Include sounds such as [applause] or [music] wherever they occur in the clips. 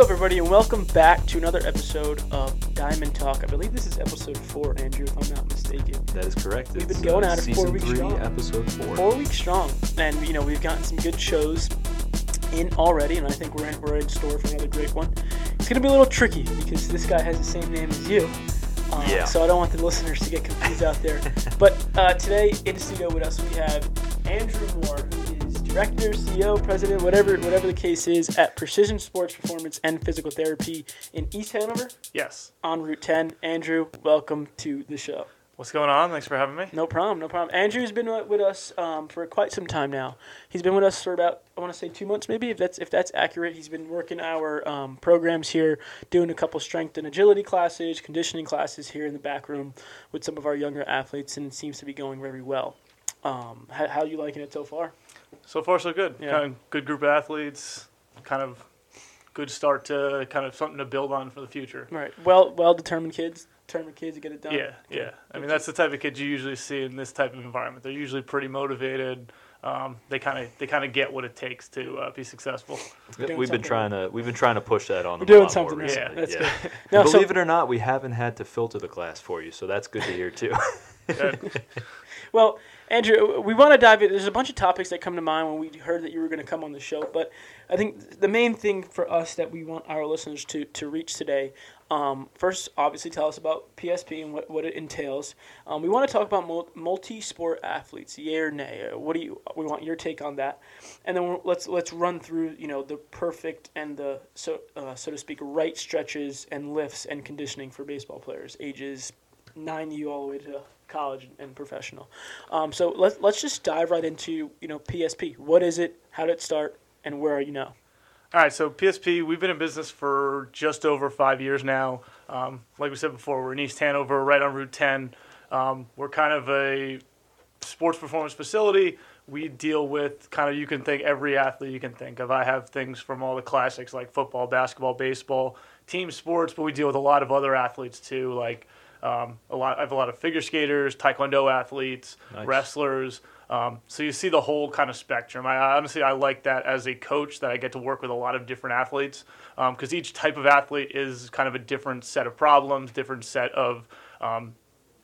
up, everybody, and welcome back to another episode of Diamond Talk. I believe this is episode four, Andrew, if I'm not mistaken. That is correct. We've been It's, going uh, at it four weeks three, strong. episode four. Four weeks strong, and you know we've gotten some good shows in already, and I think we're in, we're in store for another great one. It's gonna be a little tricky because this guy has the same name as you. Uh, Yeah. So I don't want the [laughs] listeners to get confused out there. But uh, today in the studio with us we have Andrew Moore, director, CEO, president, whatever whatever the case is, at Precision Sports Performance and Physical Therapy in East Hanover Yes. on Route 10. Andrew, welcome to the show. What's going on? Thanks for having me. No problem, no problem. Andrew's been with us um, for quite some time now. He's been with us for about I want to say two months, maybe if that's if that's accurate. He's been working our um, programs here, doing a couple strength and agility classes, conditioning classes here in the back room with some of our younger athletes, and it seems to be going very well. Um, how, how you liking it so far? So far, so good. Yeah. Kind of good group of athletes. Kind of good start to kind of something to build on for the future. Right, well well determined kids, determined kids to get it done. Yeah, yeah. I mean, that's the type of kids you usually see in this type of environment. They're usually pretty motivated. Um, they kind of they kind of get what it takes to uh, be successful. We've been something trying to we've been trying to push that on We're doing something more. Yeah. That's yeah. good. No, so- Believe it or not, we haven't had to filter the class for you, so that's good to hear too. [laughs] [laughs] Well, Andrew, we want to dive in. There's a bunch of topics that come to mind when we heard that you were going to come on the show, but I think the main thing for us that we want our listeners to, to reach today, um, first, obviously, tell us about PSP and what, what it entails. Um, we want to talk about multi-sport athletes, yay or nay. Uh, What do you? We want your take on that, and then let's let's run through you know the perfect and the so uh, so to speak right stretches and lifts and conditioning for baseball players, ages nine U all the way to college and professional. Um, so let's let's just dive right into you know PSP. What is it? How did it start? And where are you now? All right, so PSP, we've been in business for just over five years now. Um, like we said before, we're in East Hanover, right on Route 10. Um, we're kind of a sports performance facility. We deal with kind of, you can think every athlete you can think of. I have things from all the classics like football, basketball, baseball, team sports, but we deal with a lot of other athletes too, like um, a lot. I have a lot of figure skaters, taekwondo athletes, Nice. wrestlers. Um, so you see the whole kind of spectrum. I I honestly I like that as a coach that I get to work with a lot of different athletes because each type of athlete is kind of a different set of problems, different set of um,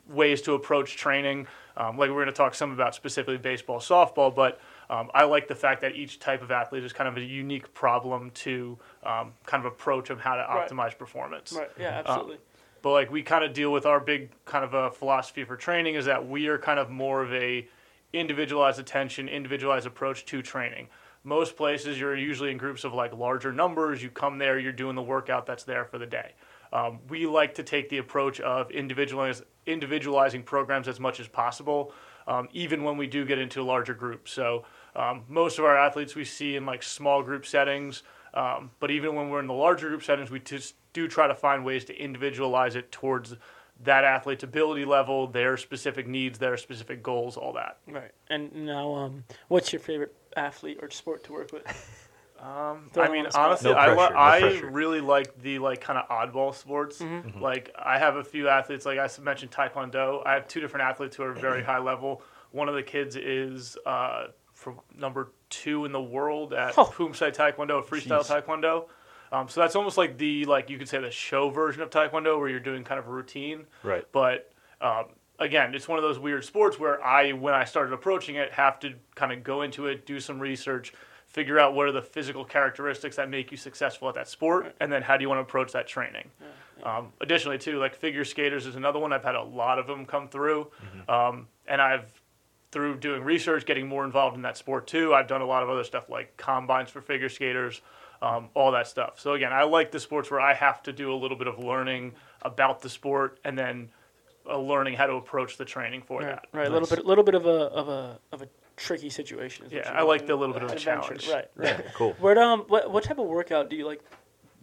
ways to approach training. Um, like we're going to talk some about specifically baseball, softball, but um, I like the fact that each type of athlete is kind of a unique problem to um, kind of approach of how to Right. optimize performance. Right. Yeah. Absolutely. But like we kind of deal with our big kind of a philosophy for training is that we are kind of more of a individualized attention, individualized approach to training. Most places you're usually in groups of like larger numbers. You come there, you're doing the workout that's there for the day. Um, we like to take the approach of individualize, individualizing programs as much as possible, um, even when we do get into larger groups. So um, most of our athletes we see in like small group settings, um, but even when we're in the larger group settings, we just do try to find ways to individualize it towards that athlete's ability level, their specific needs, their specific goals, all that. Right. And now, um, what's your favorite athlete or sport to work with? [laughs] Um, I mean, honestly, No I, li- pressure, no I pressure. really like the like kind of oddball sports. Mm-hmm. Like I have a few athletes, like I mentioned Taekwondo. I have two different athletes who are very [clears throat] high level. One of the kids is uh, from number two in the world at Oh. Poomsae Taekwondo, freestyle Jeez. Taekwondo. Um, so that's almost like the like you could say the show version of Taekwondo, where you're doing kind of a routine. right. But um, again, it's one of those weird sports where I, when I started approaching it, have to kind of go into it, do some research, figure out what are the physical characteristics that make you successful at that sport, and then how do you want to approach that training. Um, additionally, too, like figure skaters is another one. I've had a lot of them come through, um, and I've through doing research, getting more involved in that sport too. I've done a lot of other stuff like combines for figure skaters, um, all that stuff. So again, I like the sports where I have to do a little bit of learning about the sport and then uh, learning how to approach the training for Right. that. Right. A little bit. A little bit of a of a of a tricky situation. is Yeah, I like the little bit of a challenge. Right. Right. [laughs] Yeah, cool. [laughs] What um what what type of workout do you like?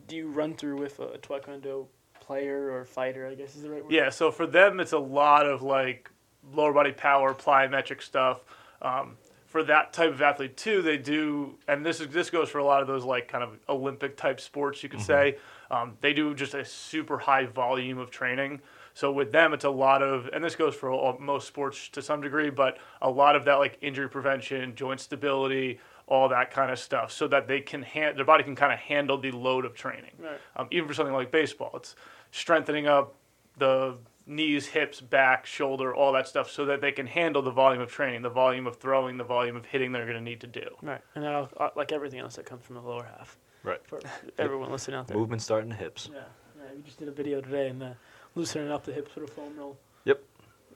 Do you run through with a taekwondo player or fighter? I guess is the right word. Yeah, so for them, it's a lot of like lower body power, plyometric stuff. Um, for that type of athlete too, they do, and this is this goes for a lot of those like kind of Olympic type sports, you could say. Um, they do just a super high volume of training. So with them, it's a lot of, and this goes for all, most sports to some degree, but a lot of that like injury prevention, joint stability, all that kind of stuff, so that they can hand their body can kind of handle the load of training. Right. Um, even for something like baseball, it's strengthening up the knees, hips, back, shoulder, all that stuff, so that they can handle the volume of training, the volume of throwing, the volume of hitting they're going to need to do. Right. And that'll, uh, like everything else that comes from the lower half. Right. For everyone listening out there. Movement starting the hips. Yeah. yeah. We just did a video today and the loosening up the hips with a foam roll. Yep.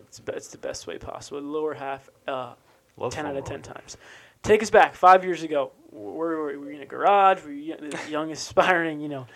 It's, be- it's the best way possible. The lower half, uh, Love 10 out of 10 roll. times. Take us back five years ago. Where were we? Were you in a garage? Were you young, [laughs] aspiring, you know,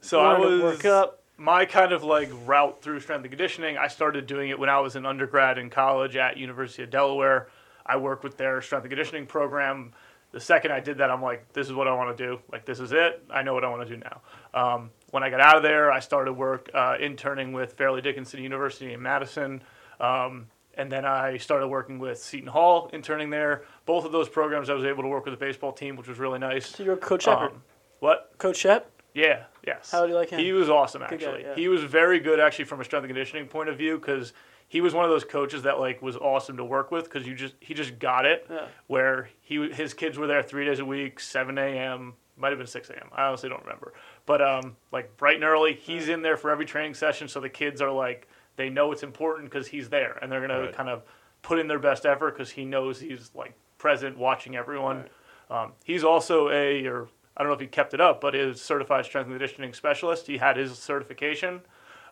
So I wanted was to work up? My kind of like route through strength and conditioning. I started doing it when I was an undergrad in college at University of Delaware. I worked with their strength and conditioning program. The second I did that, I'm like, this is what I want to do. Like, this is it. I know what I want to do now. Um, when I got out of there, I started work uh, interning with Fairleigh Dickinson University in Madison. Um, and then I started working with Seton Hall, interning there. Both of those programs, I was able to work with the baseball team, which was really nice. So you're Coach Sheppard. Um, what? Coach Shep? Yeah, yes. How do you like him? He was awesome, Good guy, actually. yeah. He was very good, actually, from a strength and conditioning point of view, because he was one of those coaches that like was awesome to work with, because you just he just got it. Yeah. Where he his kids were there three days a week, seven a.m. Might have been six a.m. I honestly don't remember, but um, like bright and early, he's in there for every training session, so the kids are like they know it's important because he's there, and they're gonna Right. kind of put in their best effort because he knows he's like present, watching everyone. Um, he's also a, or I don't know if he kept it up, but is certified strength and conditioning specialist. He had his certification.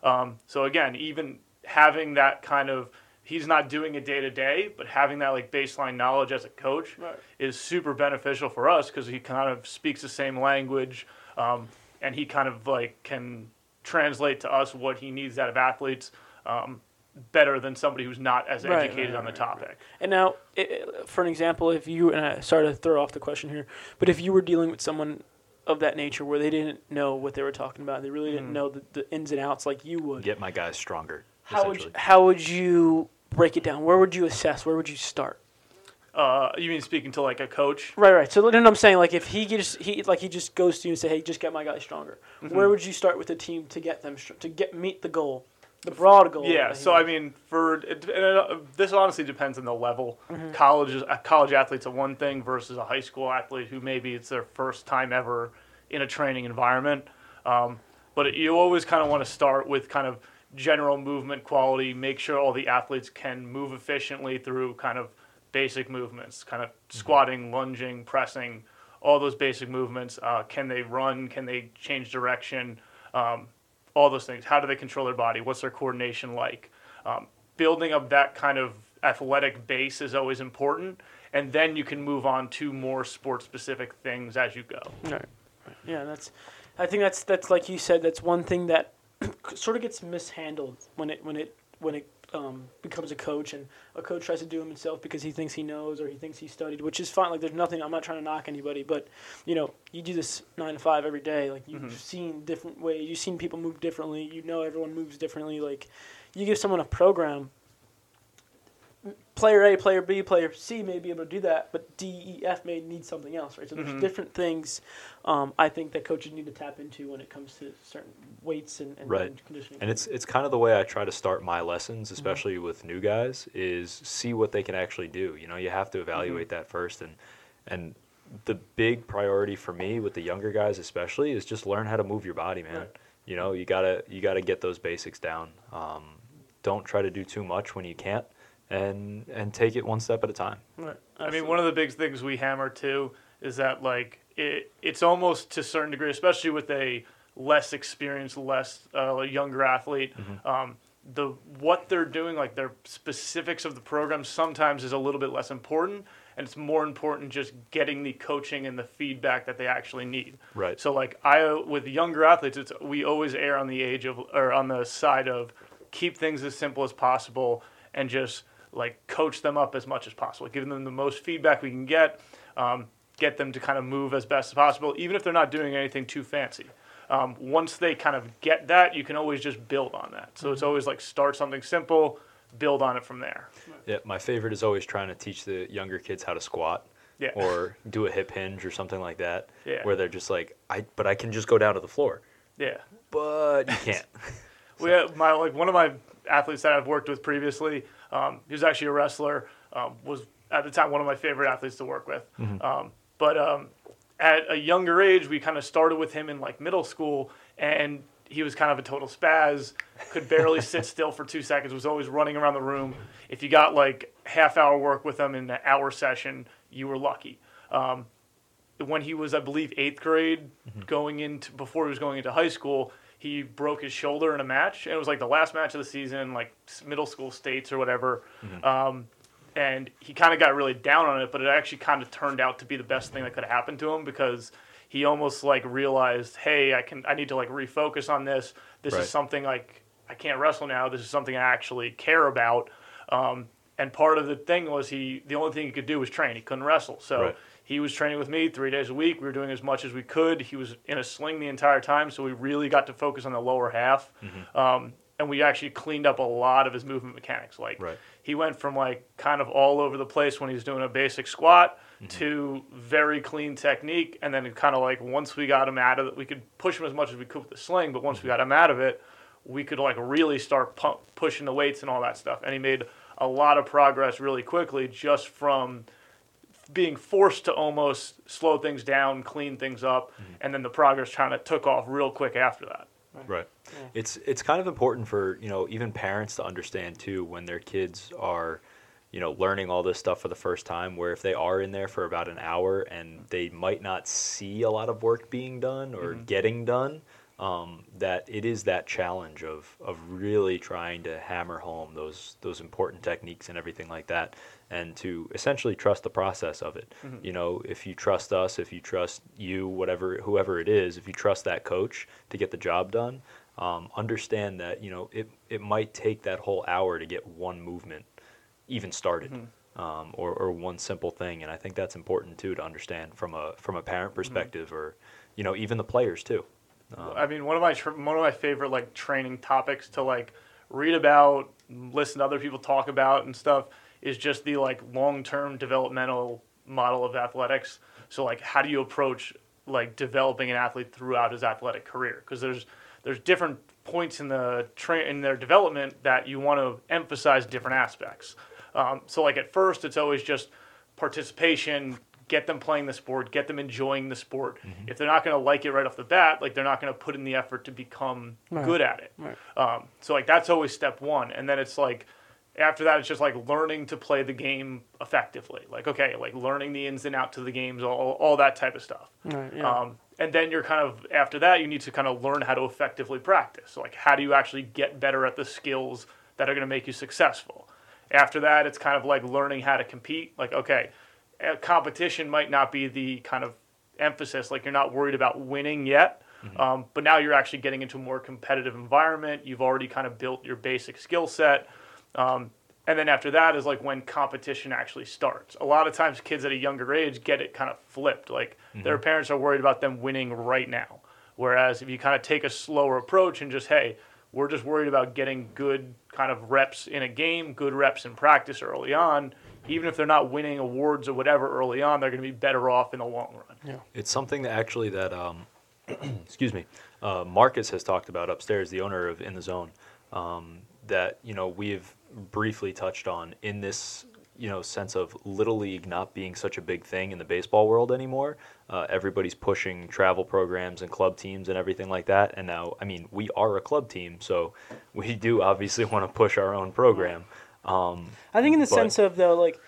Um, so again, even having that kind of, he's not doing it day to day, but having that like baseline knowledge as a coach Right. is super beneficial for us because he kind of speaks the same language, um, and he kind of like can translate to us what he needs out of athletes. Um, better than somebody who's not as Right, educated right, on the right, topic. And now, i i- for an example, if you and I sorry to throw off the question here, but if you were dealing with someone of that nature where they didn't know what they were talking about, they really didn't Mhm. know the, the ins and outs like you would. Get my guys stronger. How would you, how would you break it down? Where would you assess? Where would you start? Uh, you mean speaking to like a coach? Right, right. So then I'm saying like if he just he like he just goes to you and say, hey, just get my guys stronger. Mm-hmm. Where would you start with the team to get them str- to get meet the goal, the broad goal? Yeah, so I mean, for it, and it, this honestly depends on the level. Mm-hmm. College college athlete's a one thing versus a high school athlete who maybe it's their first time ever in a training environment. Um, but you always kind of want to start with kind of general movement quality. Make sure all the athletes can move efficiently through kind of basic movements, kind of squatting, lunging, pressing, all those basic movements. Uh, can they run? Can they change direction? Um, all those things. How do they control their body? What's their coordination like? Um, building up that kind of athletic base is always important, and then you can move on to more sport specific things as you go. Right. Yeah, that's. I think that's that's like you said. That's one thing that [clears throat] sort of gets mishandled when it when it when it um, becomes a coach and a coach tries to do him himself because he thinks he knows or he thinks he studied, which is fine. Like there's nothing. I'm not trying to knock anybody, but you know, you do this nine to five every day. Like you've Mhm. seen different ways. You've seen people move differently. You know, everyone moves differently. Like you give someone a program. Player A, player B, player C may be able to do that, but D, E, F may need something else, right? So there's Mhm. different things um, I think that coaches need to tap into when it comes to certain weights and, and, Right. and conditioning. And it's it's kind of the way I try to start my Mm-hmm. lessons, especially with new guys, is see what they can actually do. You know, you have to evaluate Mm-hmm. that first, and and the big priority for me with the younger guys, especially, is just learn how to move your body, man. Right. You know, you gotta you gotta get those basics down. Um, don't try to do too much when you can't, and and take it one step at a time. right. I mean, one of the big things we hammer too is that like it, it's almost to a certain degree, especially with a less experienced, less uh, younger athlete. Um, the what they're doing, like their specifics of the program, sometimes is a little bit less important, and it's more important just getting the coaching and the feedback that they actually need. Right. So like I with younger athletes, it's we always err on the age of or on the side of keep things as simple as possible and just like coach them up as much as possible, giving them the most feedback we can get, um, get them to kind of move as best as possible, even if they're not doing anything too fancy. Um, once they kind of get that, you can always just build on that. So it's always like start something simple, build on it from there. Yeah, my favorite is always trying to teach the younger kids how to squat. Yeah. Or do a hip hinge or something like that. Yeah. Where they're just like, I but I can just go down to the floor. Yeah. But you can't. [laughs] We had my like one of my athletes that I've worked with previously. Um, he was actually a wrestler. Um, was at the time one of my favorite athletes to work with. Um, But um, at a younger age, we kind of started with him in like middle school, and he was kind of a total spaz. Could barely [laughs] sit still for two seconds. Was always running around the room. If you got like half hour work with him in an hour session, you were lucky. Um, when he was, I believe, eighth grade, going into before he was going into high school, he broke his shoulder in a match, and it was like the last match of the season, like middle school states or whatever. Um, and he kind of got really down on it, but it actually kind of turned out to be the best thing that could happen to him because he almost like realized, hey, I can, I need to like refocus on this. This Right. is something like I can't wrestle now. This is something I actually care about. Um, and part of the thing was he, the only thing he could do was train. He couldn't wrestle, so Right. He was training with me three days a week. We were doing as much as we could. He was in a sling the entire time, so we really got to focus on the lower half. Mm-hmm. Um, and we actually cleaned up a lot of his movement mechanics. Like Right. he went from like kind of all over the place when he was doing a basic squat Mm-hmm. to very clean technique. And then kind of like once we got him out of it, we could push him as much as we could with the sling. But once Mm-hmm. we got him out of it, we could like really start pump, pushing the weights and all that stuff. And he made a lot of progress really quickly just from being forced to almost slow things down, clean things up, Mm-hmm. and then the progress kind of took off real quick after that. Right. It's it's kind of important for you know even parents to understand too when their kids are, you know, learning all this stuff for the first time. Where if they are in there for about an hour and they might not see a lot of work being done or getting done, um, that it is that challenge of of really trying to hammer home those those important techniques and everything like that, and to essentially trust the process of it. You know, if you trust us, if you trust you, whatever whoever it is, if you trust that coach to get the job done, um, understand that you know it it might take that whole hour to get one movement even started. Um, or, or one simple thing, and I think that's important too to understand from a from a parent perspective, or you know even the players too. Um, I mean, one of my tr- one of my favorite like training topics to like read about, listen to other people talk about, and stuff is just the like long term developmental model of athletics. So like, how do you approach like developing an athlete throughout his athletic career? Because there's there's different points in the tra- in their development that you want to emphasize different aspects. Um, so like at first, it's always just participation, get them playing the sport, get them enjoying the sport. If they're not going to like it right off the bat, like they're not going to put in the effort to become Right. good at it. Right. Um, so like that's always step one, and then it's like after that, it's just like learning to play the game effectively. Like okay, like learning the ins and outs of the games, all all that type of stuff. Right, yeah. Um, and then you're kind of after that, you need to kind of learn how to effectively practice. So like, how do you actually get better at the skills that are going to make you successful? After that, it's kind of like learning how to compete. Like, okay, a competition might not be the kind of emphasis. Like, you're not worried about winning yet, um, but now you're actually getting into a more competitive environment. You've already kind of built your basic skill set. Um, and then after that is like when competition actually starts. A lot of times, kids at a younger age get it kind of flipped. Like their parents are worried about them winning right now. Whereas if you kind of take a slower approach and just, hey, we're just worried about getting good kind of reps in a game, good reps in practice early on. Even if they're not winning awards or whatever early on, they're going to be better off in the long run. Yeah, it's something that actually that um, [clears throat] excuse me, uh, Marcus has talked about upstairs, the owner of In the Zone, um, that you know we've briefly touched on in this you know sense of little league not being such a big thing in the baseball world anymore. Uh, everybody's pushing travel programs and club teams and everything like that. And now, I mean, we are a club team, so [laughs] we do obviously want to push our own program. Um, I think in the but- sense of though, like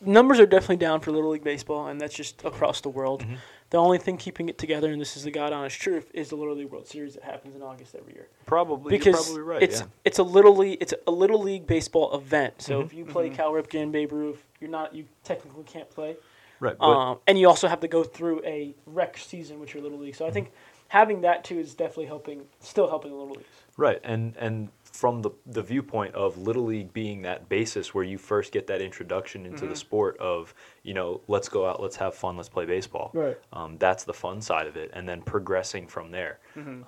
numbers are definitely down for Little League baseball, and that's just across the world. Mm-hmm. The only thing keeping it together, and this is the god honest truth, is the Little League World Series that happens in August every year. probably Because you're probably right. it's yeah. it's a little league it's a little league baseball event. So Mhm. if you play Cal Ripken and Babe Ruth, you're not you technically can't play. right. But, Um, and you also have to go through a rec season with your little league. So I think having that too is definitely helping, still helping the little leagues. Right, and and from the the viewpoint of little league being that basis where you first get that introduction into the sport of you know let's go out, let's have fun, let's play baseball. Right. Um, that's the fun side of it, and then progressing from there.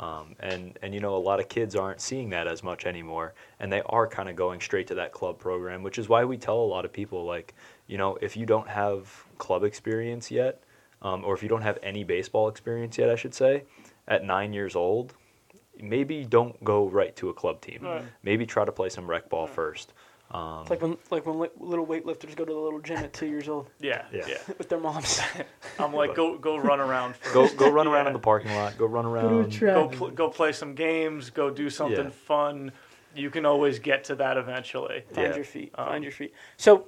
Um, and and you know a lot of kids aren't seeing that as much anymore, and they are kind of going straight to that club program, which is why we tell a lot of people like you know if you don't have club experience yet, um, or if you don't have any baseball experience yet, I should say, at nine years old, maybe don't go right to a club team. Right. Maybe try to play some rec ball first. Um, It's like when like when li- little weightlifters go to the little gym at two years old Yeah, Yeah. yeah. [laughs] with their moms. [laughs] I'm like, go go run around. First. [laughs] go go run around Yeah. in the parking lot. Go run to a around. track. Go pl- go play some games. Go do something Yeah. fun. You can always get to that eventually. Find Yeah. your feet. Um, Find your feet. So,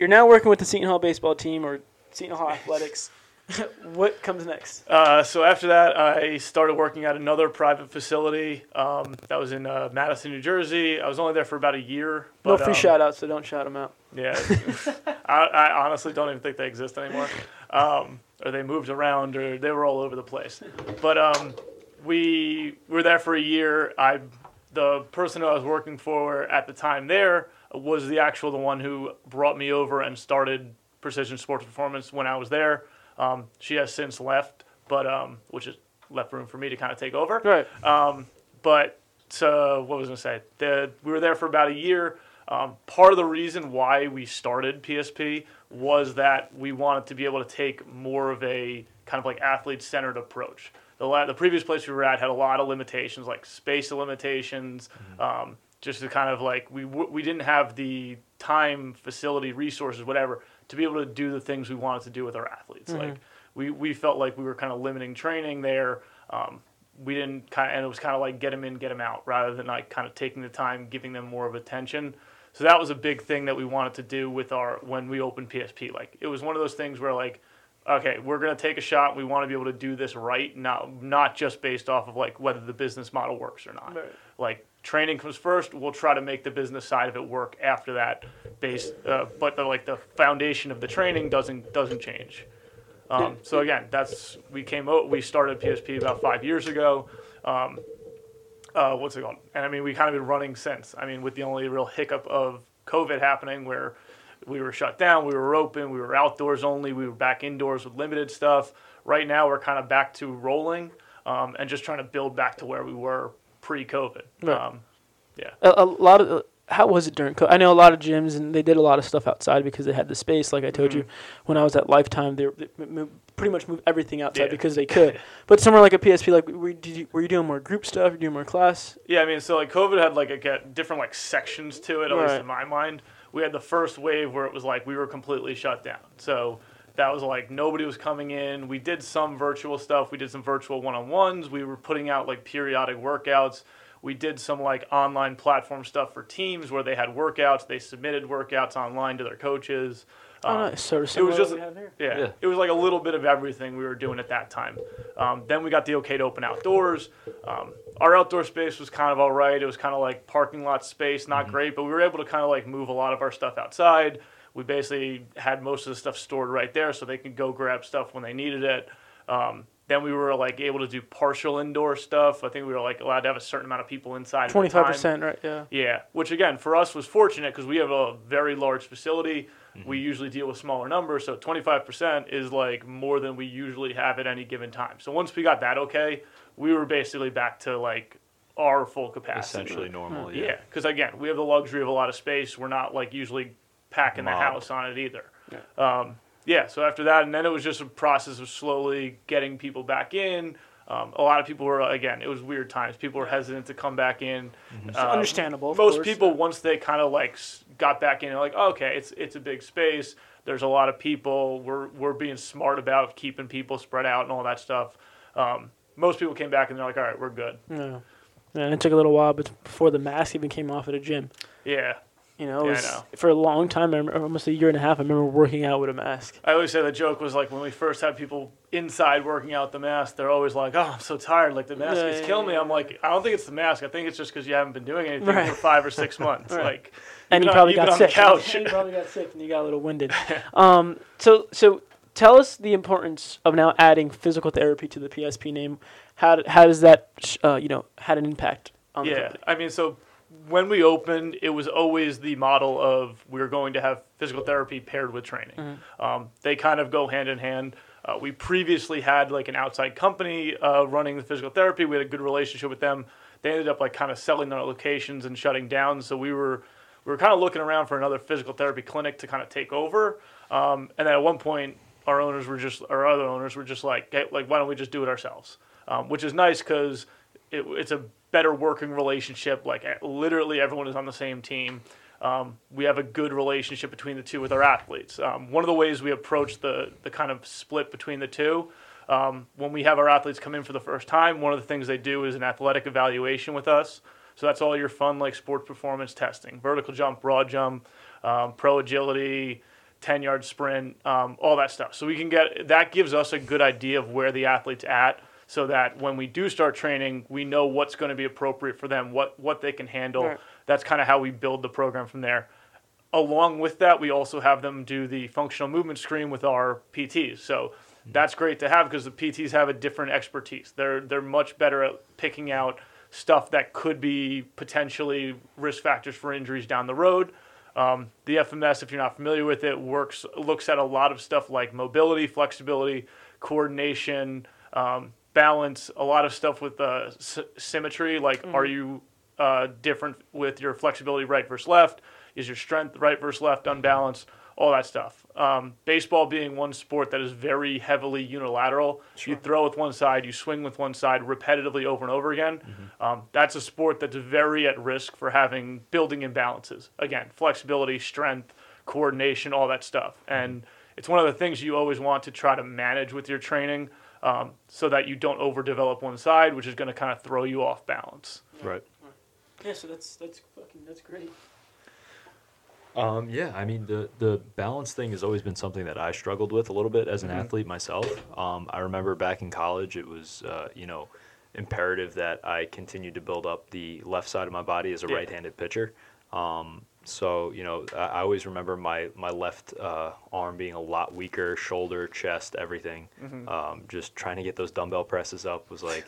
you're now working with the Seton Hall baseball team or Seton Hall Athletics. [laughs] what comes next? Uh, so after that, I started working at another private facility um, that was in uh, Madison, New Jersey. I was only there for about a year. No free um, shout outs, so don't shout them out. Yeah, [laughs] I, I honestly don't even think they exist anymore, um, or they moved around, or they were all over the place. But um, we were there for a year. I, the person who I was working for at the time there was the actual the one who brought me over and started Precision Sports Performance when I was there. Um, she has since left, but um, which is left room for me to kind of take over. Right. Um, but so what was I gonna say? The, we were there for about a year. Um, part of the reason why we started PSP was that we wanted to be able to take more of a kind of like athlete centered approach. The, la- the previous place we were at had a lot of limitations, like space limitations, um, just to kind of like we w- we didn't have the time, facility, resources, whatever, to be able to do the things we wanted to do with our athletes. Like we, we felt like we were kind of limiting training there. Um, we didn't kind of, and it was kind of like get them in, get them out, rather than like kind of taking the time, giving them more of attention. So that was a big thing that we wanted to do with our when we opened PSP. Like it was one of those things where like, okay, we're gonna take a shot. We want to be able to do this right, not not just based off of like whether the business model works or not. Right. Like training comes first. We'll try to make the business side of it work after that. Based, uh, but the like the foundation of the training doesn't doesn't change. Um, so again, that's we came out. We started PSP about five years ago. Um, uh, what's it called? And I mean, we kind of been running since. I mean, with the only real hiccup of COVID happening, where we were shut down, we were open, we were outdoors only, we were back indoors with limited stuff. Right now, we're kind of back to rolling um, and just trying to build back to where we were pre-COVID. Right. Um, yeah. A, a lot of how was it during? COVID? I know a lot of gyms and they did a lot of stuff outside because they had the space. Like I told you, when I was at Lifetime, they, were- they m- m- pretty much moved everything outside Yeah. because they could. [laughs] But somewhere like a PSP, like were, did you, were you doing more group stuff? Were you doing more class? Yeah, I mean, so like COVID had like a, different like sections to it, at least in my mind. We had the first wave where it was like we were completely shut down. So that was like nobody was coming in. We did some virtual stuff. We did some virtual one-on-ones. We were putting out like periodic workouts. We did some like online platform stuff for teams where they had workouts. They submitted workouts online to their coaches. Oh, Um, nice. Sort of it was just what we have here. yeah, Yeah. it was like a little bit of everything we were doing at that time. Um, then we got the okay to open outdoors. Um, our outdoor space was kind of all right. It was kind of like parking lot space, not great, but we were able to kind of like move a lot of our stuff outside. We basically had most of the stuff stored right there, so they could go grab stuff when they needed it. Um, then we were like able to do partial indoor stuff. I think we were like allowed to have a certain amount of people inside. at a Twenty five time. percent, right? Yeah. Yeah, which again for us was fortunate because we have a very large facility. We usually deal with smaller numbers, so 25% is like more than we usually have at any given time. So once we got that okay, we were basically back to like our full capacity. Essentially normal. Yeah, because again, we have the luxury of a lot of space. We're not like usually packing the house on it either. Um, yeah, so after that, and then it was just a process of slowly getting people back in. Um, a lot of people were again, it was weird times. People were hesitant to come back in. Um, understandable, of Most course. people once they kind of like got back in, they're like, okay, it's it's a big space. There's a lot of people. We're we're being smart about keeping people spread out and all that stuff. Um, most people came back and they're like, all right, we're good. Yeah. And it took a little while, but before the mask even came off at a gym. Yeah. You know, Yeah, was, know. for a long time, I remember, almost a year and a half, I remember working out with a mask. I always say the joke was like when we first had people inside working out the mask, they're always like, "Oh, I'm so tired. Like the mask Yeah, is yeah, killing me." I'm like, I don't think it's the mask. I think it's just because you haven't been doing anything Right. for five or six [laughs] months. Right. Like, and you probably got sick. couch. [laughs] you probably got sick and you got a little winded. [laughs] um, so, so tell us the importance of now adding physical therapy to the PSP name. How, how does that, uh, you know, had an impact on the yeah. I mean, so when we opened, it was always the model of we are going to have physical therapy paired with training. Mm-hmm. Um, they kind of go hand in hand. Uh, we previously had like an outside company uh, running the physical therapy. We had a good relationship with them. They ended up like kind of selling their locations and shutting down. So we were we were kind of looking around for another physical therapy clinic to kind of take over. Um, and then at one point, our owners were just our other owners were just like, hey, like why don't we just do it ourselves? Um, which is nice because it, it's a better working relationship. Like eh, literally everyone is on the same team. um, we have a good relationship between the two with our athletes. Um, one of the ways we approach the the kind of split between the two. Um, when we have our athletes come in for the first time, one of the things they do is an athletic evaluation with us. So that's all your fun like sports performance testing, vertical jump, broad jump, um, pro agility, 10 yard sprint, um, all that stuff. So we can get that gives us a good idea of where the athlete's at so that when we do start training, we know what's going to be appropriate for them, what, what they can handle. Right. That's kind of how we build the program from there. Along with that, we also have them do the functional movement screen with our PTs. So that's great to have because the PTs have a different expertise. They're they're much better at picking out stuff that could be potentially risk factors for injuries down the road. Um, the FMS, if you're not familiar with it, works looks at a lot of stuff like mobility, flexibility, coordination, um, balance, a lot of stuff with uh, s- symmetry. Like, are you uh, different with your flexibility right versus left? Is your strength right versus left unbalanced? All that stuff. Um, baseball being one sport that is very heavily unilateral. You throw with one side, you swing with one side repetitively over and over again. Um, that's a sport that's very at risk for having building imbalances. Again, flexibility, strength, coordination, all that stuff. And it's one of the things you always want to try to manage with your training um, so that you don't overdevelop one side, which is going to kind of throw you off balance. Right. Yeah, so that's that's fucking that's great. Um, yeah, I mean the the balance thing has always been something that I struggled with a little bit as an athlete myself. Um, I remember back in college, it was uh, you know imperative that I continued to build up the left side of my body as a Yeah. right-handed pitcher. Um, so you know, I, I always remember my my left uh, arm being a lot weaker, shoulder, chest, everything. Um, just trying to get those dumbbell presses up was like.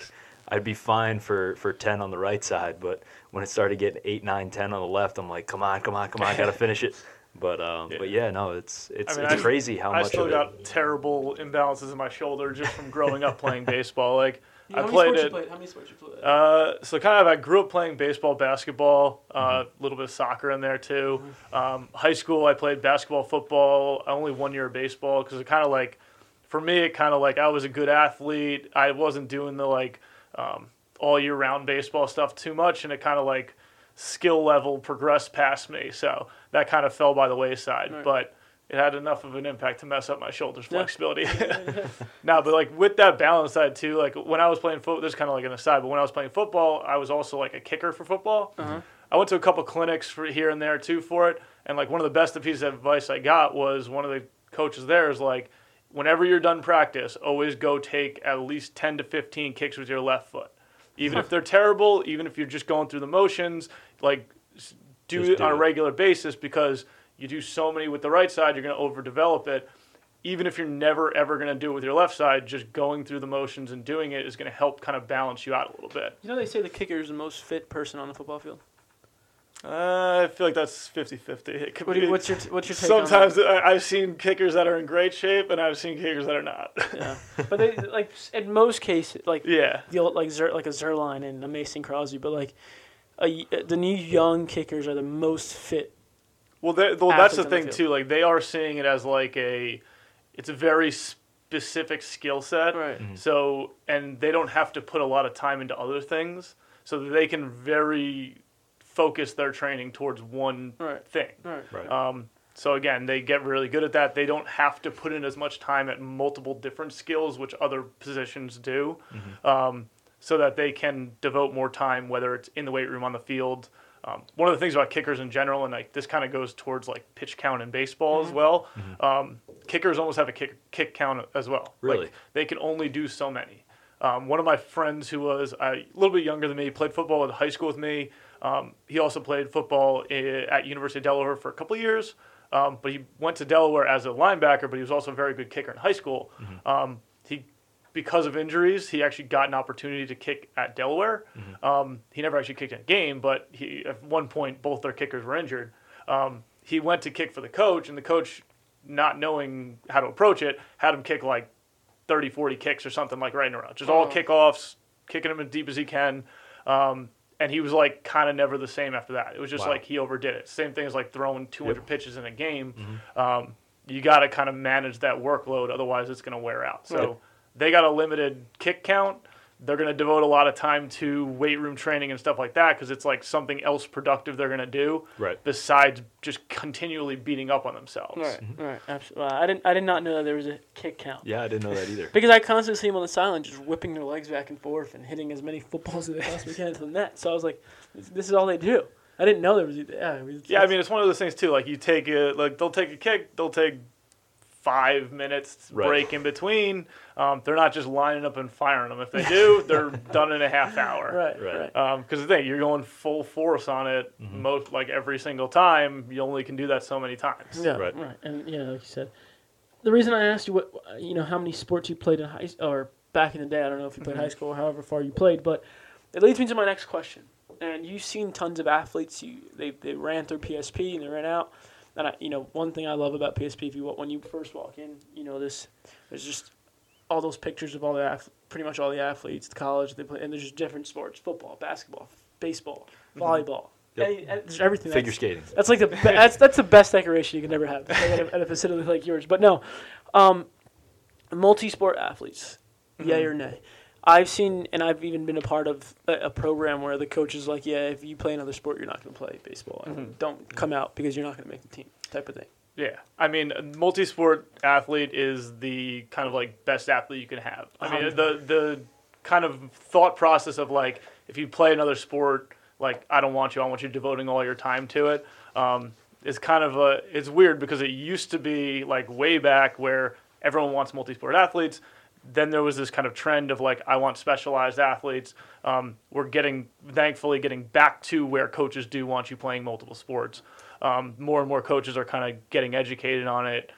I'd be fine for, for 10 on the right side, but when it started getting 8, 9, 10 on the left, I'm like, come on, come on, come on, I got to [laughs] finish it. But um, but yeah, no, it's it's I mean, it's I- crazy how I much I still of it. got terrible imbalances in my shoulder just from growing up playing [laughs] baseball. Like I how many played sports you it. played? How many sports you played? Uh, so kind of, I grew up playing baseball, basketball, a uh, Mm-hmm. little bit of soccer in there too. Um, high school, I played basketball, football. Only one year of baseball because it kind of like, for me, it kind of like I was a good athlete. I wasn't doing the like um, all year round baseball stuff too much, and it kind of like skill level progressed past me. So that kind of fell by the wayside, Right. but. It had enough of an impact to mess up my shoulders flexibility. [laughs] [laughs] now, but like with that balance side too, like when I was playing football, this is kind of like an aside, but when I was playing football, I was also like a kicker for football. Uh-huh. I went to a couple clinics for here and there too for it, and like one of the best pieces of advice I got was one of the coaches there is like, whenever you're done practice, always go take at least ten to fifteen kicks with your left foot, even if they're terrible, even if you're just going through the motions, like do it do on a regular basis because you do so many with the right side, you're going to overdevelop it even if you're never ever going to do it with your left side, just going through the motions and doing it is going to help kind of balance you out a little bit. You know they say the kicker is the most fit person on the football field. Uh, I feel like that's 50 50. What you, what's your what's your take on Sometimes I've seen kickers that are in great shape, and I've seen kickers that are not. Yeah, but they like in most cases like yeah. the old, like Zer, like a Zuerlein and a Mason Crosby, but like a, the new young kickers are the most fit. Well, they- well that's the Athletes the thing too. Like they are seeing it as like a, it's a very specific skill set. Right. So and they don't have to put a lot of time into other things, so that they can very focus their training towards one Right. thing. Right. Right. Um, so again, they get really good at that. They don't have to put in as much time at multiple different skills, which other positions do, um, so that they can devote more time, whether it's in the weight room, on the field. Um, one of the things about kickers in general, and like this kind of goes towards like pitch count in baseball as well. Um, kickers almost have a kick kick count as well. Really? Like, they can only do so many. Um, one of my friends who was uh, a little bit younger than me played football in high school with me. Um, he also played football i- at University of Delaware for a couple of years. Um, but he went to Delaware as a linebacker, but he was also a very good kicker in high school. Um, he, because of injuries, he actually got an opportunity to kick at Delaware. Um, he never actually kicked in a game, but he at one point both their kickers were injured. Um, he went to kick for the coach, and the coach, not knowing how to approach it, had him kick like 30, 40 kicks or something like right in a row. Just all Oh. kickoffs, kicking them as deep as he can. Um, and he was like kind of never the same after that. It was just Wow. like he overdid it. Same thing as like throwing 200 pitches in a game. Mm-hmm. Um, you got to kind of manage that workload, otherwise it's going to wear out. So Right. They got a limited kick count, they're going to devote a lot of time to weight room training and stuff like that because it's like something else productive they're going to do Right. besides just continually beating up on themselves. Right, mm-hmm. right, absolutely. I didn't, I did not know that there was a kick count. Yeah, I didn't know that either. [laughs] Because I constantly see them on the sideline just whipping their legs back and forth and hitting as many footballs as they possibly can to the net. So I was like, this, this is all they do. I didn't know there was. Yeah, it was, Yeah, I mean it's one of those things too. Like you take it, like they'll take a kick, they'll take five minutes Right. break in between. Um, they're not just lining up and firing them. If they do, [laughs] they're done in a half hour. right, Right. right. Um, because the thing, you're going full force on it mm-hmm. most like every single time. You only can do that so many times. Yeah, right. Right. And yeah, like you said, the reason I asked you what you know how many sports you played in high or back in the day, I don't know if you played high mm-hmm. school or however far you played, but it leads me to my next question. And you've seen tons of athletes. You they, they ran through PSP and they ran out. And I, you know, one thing I love about PSP, if you when you first walk in, you know this, there's just all those pictures of all the pretty much all the athletes, the college they play, and there's just different sports: football, basketball, baseball, volleyball, Yep. any, there's everything. Figure That's- skating. that's like the be- that's that's the best decoration you can ever have at a, at a facility like yours. But no, um, multi-sport athletes, yay or nay? I've seen and I've even been a part of a, a program where the coach is like, yeah, if you play another sport, you're not going to play baseball. And Don't come out because you're not going to make the team, type of thing. Yeah, I mean, a multi-sport athlete is the kind of like best athlete you can have. I mean, the the kind of thought process of like if you play another sport, like I don't want you, I want you devoting all your time to it. Um, is kind of a it's weird because it used to be like way back where everyone wants multi-sport athletes. Then there was this kind of trend of like I want specialized athletes. Um, we're getting thankfully getting back to where coaches do want you playing multiple sports. Um, more and more coaches are kind of getting educated on it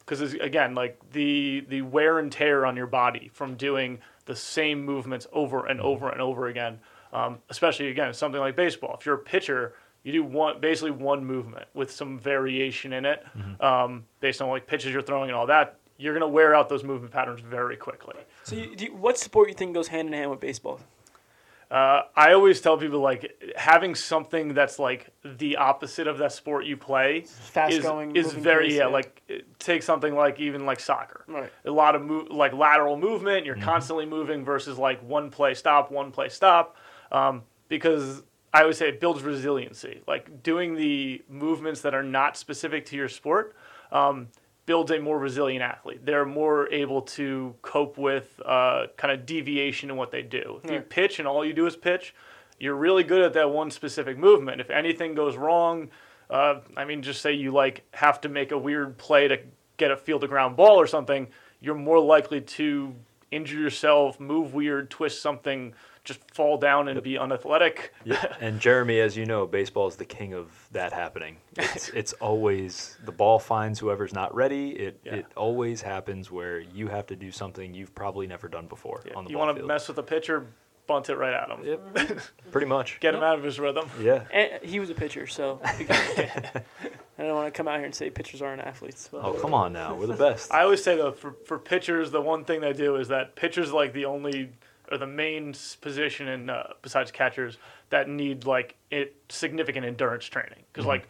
because again like the the wear and tear on your body from doing the same movements over and over and over again. Um, especially again something like baseball. If you're a pitcher you do one basically one movement with some variation in it um, based on like pitches you're throwing and all that you're going to wear out those movement patterns very quickly So, you, do you, what sport you think goes hand in hand with baseball? Uh, I always tell people like having something that's like the opposite of that sport you play Fast is, going, is very pace, yeah, yeah. like it- take something like even like soccer Right. a lot of move like lateral movement you're Mm-hmm. constantly moving versus like one play stop one play stop um, because I always say it builds resiliency like doing the movements that are not specific to your sport um, builds a more resilient athlete. They're more able to cope with uh, kind of deviation in what they do. If you pitch and all you do is pitch, you're really good at that one specific movement. If anything goes wrong, uh, I mean, just say you like have to make a weird play to get a field to ground ball or something, you're more likely to injure yourself, move weird, twist something, just fall down and be unathletic. Yeah, [laughs] and Jeremy, as you know, baseball is the king of that happening. It's, [laughs] it's always the ball finds whoever's not ready. It Yeah. it always happens where you have to do something you've probably never done before on the you want to mess with a pitcher, bunt it right at him. Yep, [laughs] pretty much. Get him out of his rhythm. Yeah, And he was a pitcher, so I don't want to come out here and say pitchers aren't athletes. But Oh come on now, we're the best. I always say though, for for pitchers, the one thing they do is that pitchers like the only or the main position in uh, besides catchers that need like it significant endurance training because like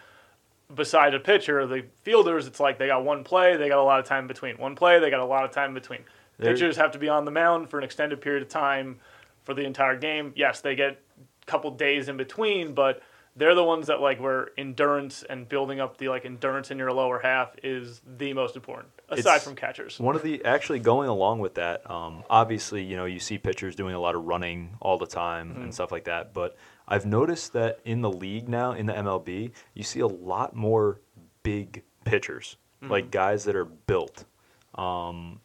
beside a pitcher, the fielders, it's like they got one play, they got a lot of time between one play, they got a lot of time between. There- Pitchers have to be on the mound for an extended period of time for the entire game. Yes, they get a couple days in between, but they're the ones that like where endurance and building up the like endurance in your lower half is the most important aside It's- from catchers. One of the actually going along with that, um, obviously, you know, you see pitchers doing a lot of running all the time Mm-hmm. and stuff like that. But I've noticed that in the league now, in the MLB, you see a lot more big pitchers, Mm-hmm. like guys that are built, um,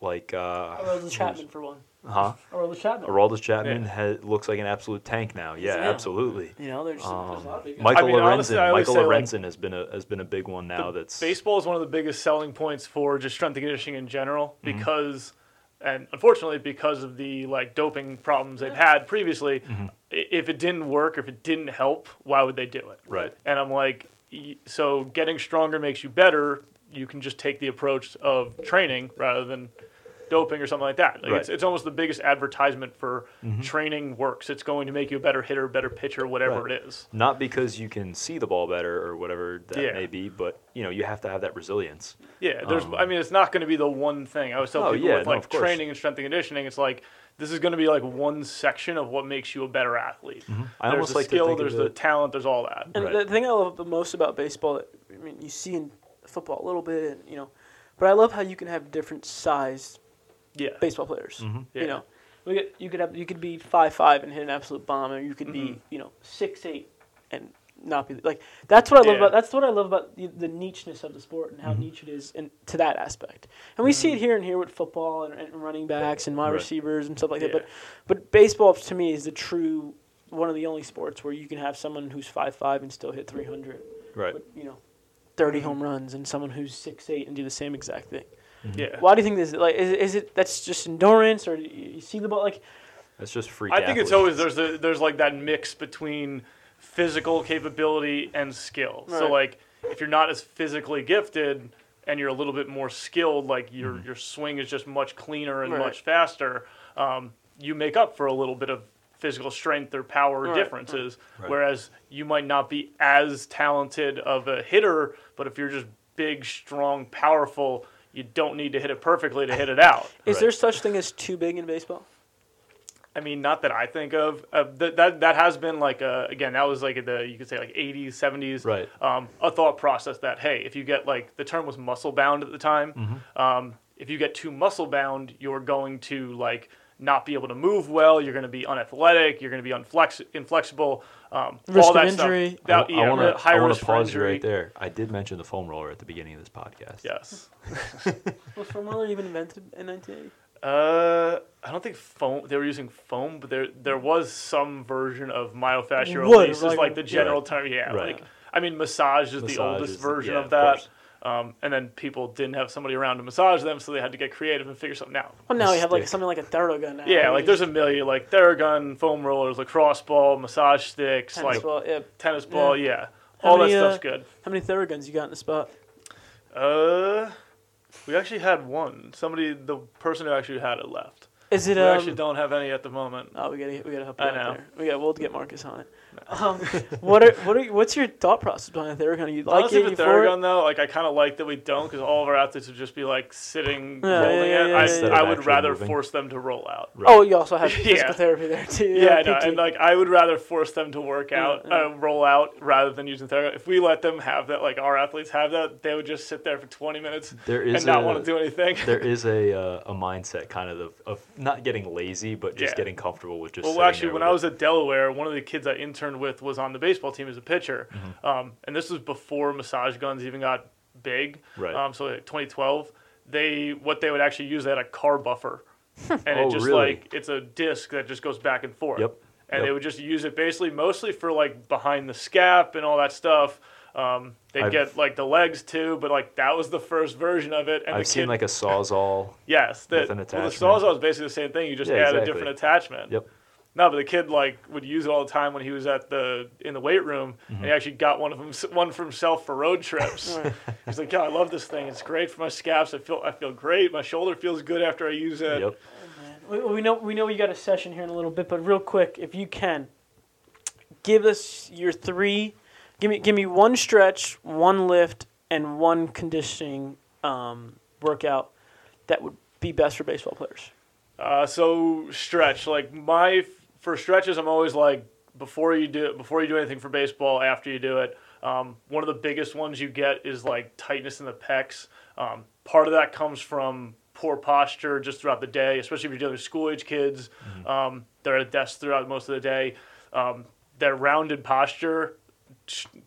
like uh, Aroldis Chapman for one. Huh? Aroldis Chapman. Aroldis Chapman Yeah. ha looks like an absolute tank now. Yeah, Yeah. absolutely. You know, there's, there's a Um, lot of big guys. Michael I mean, Lorenzen. I always Michael say, like, Lorenzen has been a has been a big one now. That's baseball is one of the biggest selling points for just strength and conditioning in general Mm-hmm. because and unfortunately because of the like doping problems they've had previously Mm-hmm. if it didn't work if it didn't help why would they do it Right. and i'm like so getting stronger makes you better you can just take the approach of training rather than doping or something like that. Like Right. Mm-hmm. it's, it's almost the biggest advertisement for training works. It's going to make you a better hitter, better pitcher, whatever Right. it is. not because you can see the ball better or whatever that Yeah. may be, but you know you have to have that resilience. Yeah, there's. Um, I mean, it's not going to be the one thing. I was tell Oh, people yeah, with no, like of training and strength and conditioning, it's like this is going to be like one section of what makes you a better athlete. I There's almost the like skill, to think there's of the it, talent, there's all that. And Right. the thing I love the most about baseball, I mean, you see in football a little bit, and, you know, but I love how you can have different sized Yeah. baseball players. Mm-hmm. Yeah. You know, we get, you could have you could be five five and hit an absolute bomb, or you could be Mhm. you know six eight and not be like that's what I love Yeah. about that's what I love about the, the nicheness of the sport and how Mhm. niche it is and to that aspect. And we see it here and here with football and, and running backs and wide Right. receivers and stuff like that. But but baseball to me is the true one of the only sports where you can have someone who's five five and still hit three hundred. right. But, you know, 30 Mhm. home runs and someone who's six eight and do the same exact thing. Yeah. Why do you think this? Like, is, it- is it that's just endurance, or you, you see the ball like? That's just freak. I think it's always there's a, there's like that mix between physical capability and skill. So like if you're not as physically gifted and you're a little bit more skilled, like your Mm-hmm. your swing is just much cleaner and Right. much faster, um, you make up for a little bit of physical strength or power Right, differences. Right. Whereas you might not be as talented of a hitter, but if you're just big, strong, powerful, you don't need to hit it perfectly to hit it out. Is Right. there such thing as too big in baseball? I mean, not that I think of. Uh, that that that has been like a, again, that was like the you could say like 80s, 70s, Right. um, a thought process that hey, if you get like the term was muscle bound at the time. Mm-hmm. Um, if you get too muscle bound, you're going to like not be able to move well. You're going to be unathletic. You're going to be unflex- inflexible. Um, Risk all of injury. Stuff. That, I, yeah, want to I want risk to for pause you injury. right there. I did mention the foam roller at the beginning of this podcast. Yes. [laughs] Was foam roller even invented in 1980? Uh, I don't think foam. They were using foam, but there there was some version of myofascial Wood, release, is like- like the general Right. term. Yeah, Right. like I mean, massage is the oldest is- version yeah, of that. course. Um, and then people didn't have somebody around to massage them, so they had to get creative and figure something out. Well, now you have like something like a Theragun now. Yeah, like there's just- a million like Theragun, foam rollers, lacrosse ball, massage sticks, tennis like ball. Yeah. tennis ball. Yeah, How all many, that uh, stuff's good. How many Theraguns you got in the spot? Uh, we actually had one. Somebody, the person who actually had it left. Is it We actually um? don't have any at the moment. Oh, we gotta we gotta help you I out know. there. We got we'll get Marcus on it. [laughs] Um, what are what are what's your thought process behind a Theragun? You like Honestly, it? with You for it? Theragun though, like I kind of like that we don't because all of our athletes would just be like sitting Yeah, holding yeah, it. yeah, I, yeah, Instead I of would rather moving. force them to roll out. Right. Oh, you also have [laughs] Yeah. physical therapy there too. Yeah, no, and like I would rather force them to work out, yeah. Uh, roll out, rather than using Theragun. If we let them have that, like our athletes have that, they would just sit there for 20 minutes There is and not a, want to do anything. there is a [laughs] uh, a mindset kind of of, of not getting lazy, but just Yeah. getting comfortable with just. Well, actually, there when with I it. was at Delaware, one of the kids I interned with was on the baseball team as a pitcher, Mm-hmm. um, and this was before massage guns even got big. Right. Um, so like 2012, they what they would actually use they had a car buffer, [laughs] and Oh, it just really? like it's a disc that just goes back and forth. Yep. And Yep. they would just use it basically mostly for like behind the scap and all that stuff. Um, they'd I've- get like the legs too, but like that was the first version of it. And I've seen kid, like a sawzall. [laughs] yes, the, with an well, the sawzall is basically the same thing. You just Yeah, add a different attachment. Yep. No, but the kid like would use it all the time when he was at the in the weight room, and Mm-hmm. he actually got one of them one for himself for road trips. [laughs] Right. He's like, "Yeah, I love this thing. It's great for my scaps. I feel I feel great. My shoulder feels good after I use it." Yep. We, we know we know you got a session here in a little bit, but real quick, if you can, give us your three. Give me give me one stretch, one lift, and one conditioning um, workout that would be best for baseball players. Uh, so stretch like my for stretches, I'm always like before you do before you do anything for baseball, after you do it. Um, one of the biggest ones you get is like tightness in the pecs. Um, part of that comes from poor posture just throughout the day, especially if you're dealing with school age kids. Um, they're at a desk throughout most of the day. Um, their rounded posture ch-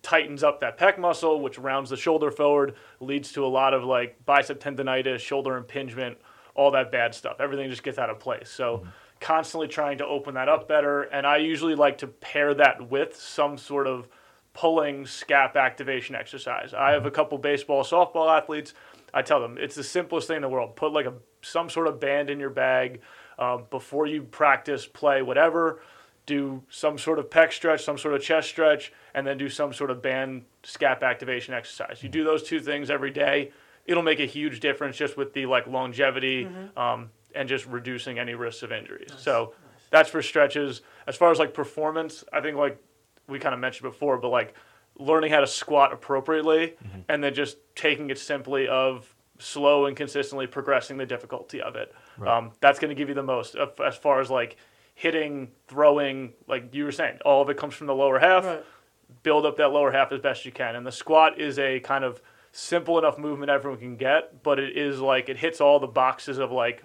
tightens up that pec muscle, which rounds the shoulder forward, leads to a lot of like bicep tendonitis, shoulder impingement, all that bad stuff. Everything just gets out of place. So constantly trying to open that up better. And I usually like to pair that with some sort of pulling scap activation exercise. I have a couple baseball, softball athletes. I tell them it's the simplest thing in the world. Put like a some sort of band in your bag um, before you practice, play, whatever. Do some sort of pec stretch, some sort of chest stretch, and then do some sort of band scap activation exercise. You do those two things every day. It'll make a huge difference just with the like longevity um, and just reducing any risks of injuries. So that's for stretches. As far as like performance, I think like we kind of mentioned before, but like learning how to squat appropriately and then just taking it simply of slow and consistently progressing the difficulty of it. Right. Um, that's going to give you the most as far as like hitting, throwing, like you were saying, all of it comes from the lower half. Right. Build up that lower half as best you can. And the squat is a kind of simple enough movement everyone can get, but it is like it hits all the boxes of like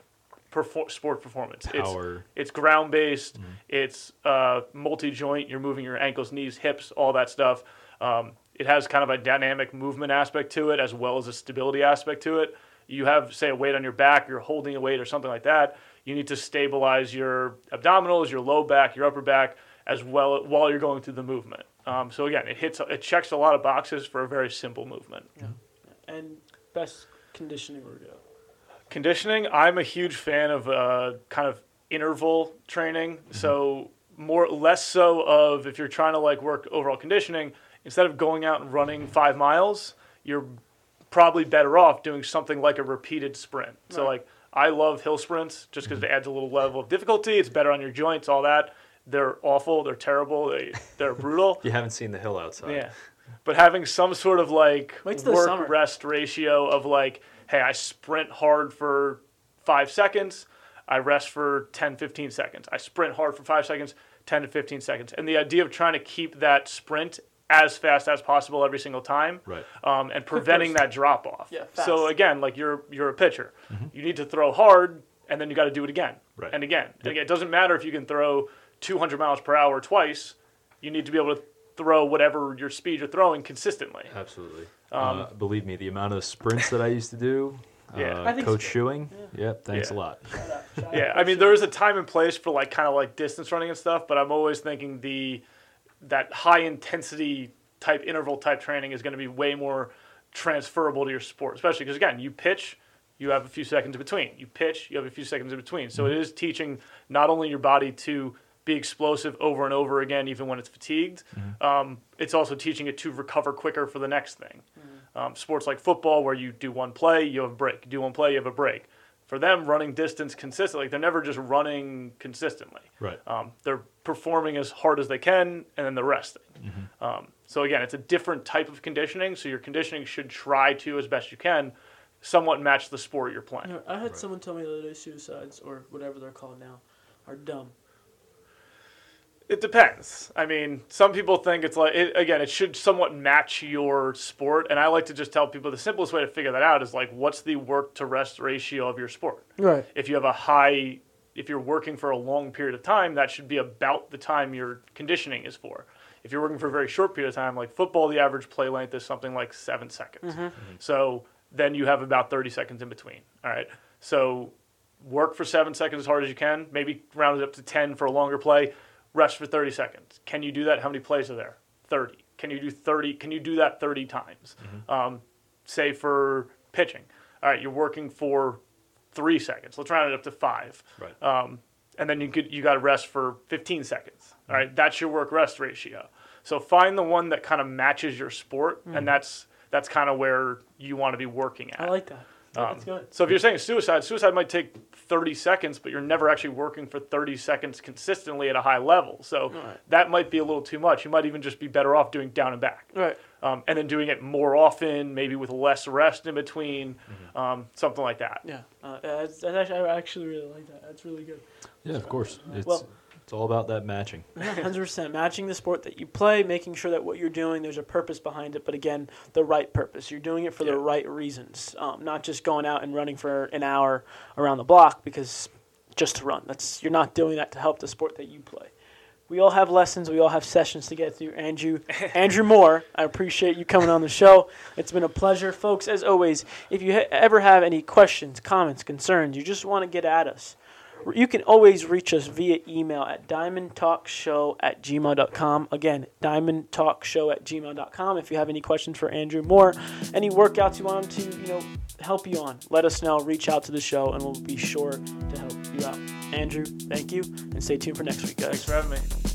perfor- sport performance. It's Power. it's ground based. It's uh, multi joint. You're moving your ankles, knees, hips, all that stuff. Um, it has kind of a dynamic movement aspect to it as well as a stability aspect to it. You have, say, a weight on your back, you're holding a weight or something like that. You need to stabilize your abdominals, your low back, your upper back, as well while you're going through the movement. Um, so again, it hits, it checks a lot of boxes for a very simple movement. Yeah. And best conditioning workout. Conditioning, I'm a huge fan of uh, kind of interval training. So more less so of if you're trying to like work overall conditioning, instead of going out and running five miles, you're probably better off doing something like a repeated sprint. So like I love hill sprints just because it adds a little level of difficulty. It's better on your joints, all that. They're awful. They're terrible. They they're brutal. [laughs] You haven't seen the hill outside. Yeah. But having some sort of like Wait till the work rest ratio of like, hey, I sprint hard for five seconds, I rest for 10, 15 seconds. I sprint hard for five seconds, 10 to 15 seconds. And the idea of trying to keep that sprint as fast as possible every single time Right. um, and preventing that drop off. Yeah, So again, like you're you're a pitcher, you need to throw hard, and then you got to do it again Right. and again. And again, it doesn't matter if you can throw 200 miles per hour twice. You need to be able to throw whatever your speed you're throwing consistently. Absolutely. Um, uh, believe me, the amount of sprints that I used to do, [laughs] Yeah. uh, I think Coach so. Shoeing, yep, thanks Yeah. a lot. Shout out, shout out Yeah, I Coach mean there is a time and place for like kind of like distance running and stuff, but I'm always thinking the that high intensity type interval type training is going to be way more transferable to your sport, especially because again, you pitch, you have a few seconds in between. You pitch, you have a few seconds in between. So it is teaching not only your body to be explosive over and over again, even when it's fatigued. Um, it's also teaching it to recover quicker for the next thing. Um, sports like football, where you do one play, you have a break. You do one play, you have a break. For them, running distance consistently, they're never just running consistently. Right. Um, they're performing as hard as they can, and then they're resting. Um, so again, it's a different type of conditioning. So your conditioning should try to, as best you can, somewhat match the sport you're playing. You know, I had someone tell me the other day suicides, or whatever they're called now, are dumb. It depends. I mean, some people think it's like it, again, it should somewhat match your sport, and I like to just tell people the simplest way to figure that out is like, what's the work to rest ratio of your sport? Right. If you have a high, if you're working for a long period of time, that should be about the time your conditioning is for. If you're working for a very short period of time, like football, the average play length is something like seven seconds. Mm-hmm. Mm-hmm. So then you have about 30 seconds in between. All right. So work for seven seconds as hard as you can, maybe round it up to 10 for a longer play, rest for 30 seconds. Can you do that? How many plays are there? 30. Can you do 30? Can you do that 30 times? Mm-hmm. Um, say for pitching. All right, you're working for three seconds. Let's round it up to five. Right. Um, and then you could you got to rest for 15 seconds. All right, that's your work rest ratio. So find the one that kind of matches your sport, and that's that's kind of where you want to be working at. I like that. Um, That's good. So if you're saying suicide, suicide might take 30 seconds, but you're never actually working for 30 seconds consistently at a high level. So Right. that might be a little too much. You might even just be better off doing down and back. Right. Um, and then doing it more often, maybe with less rest in between, Mm-hmm. um, something like that. Yeah. Uh, that's, that's actually, I actually really like that. That's really good. Yeah, of course. It's Well- it's all about that matching. [laughs] Hundred percent matching the sport that you play, making sure that what you're doing there's a purpose behind it, but again, the right purpose. You're doing it for the right reasons, um, not just going out and running for an hour around the block because just to run. That's you're not doing that to help the sport that you play. We all have lessons. We all have sessions to get through. Andrew, [laughs] Andrew Moore, I appreciate you coming on the show. It's been a pleasure, folks. As always, if you ha- ever have any questions, comments, concerns, you just want to get at us, you can always reach us via email at diamondtalkshow at gmail.com. Again, diamondtalkshow at gmail.com. If you have any questions for Andrew Moore, any workouts you want him to, you know, help you on, let us know. Reach out to the show, and we'll be sure to help you out. Andrew, thank you, and stay tuned for next week, guys. Thanks for having me.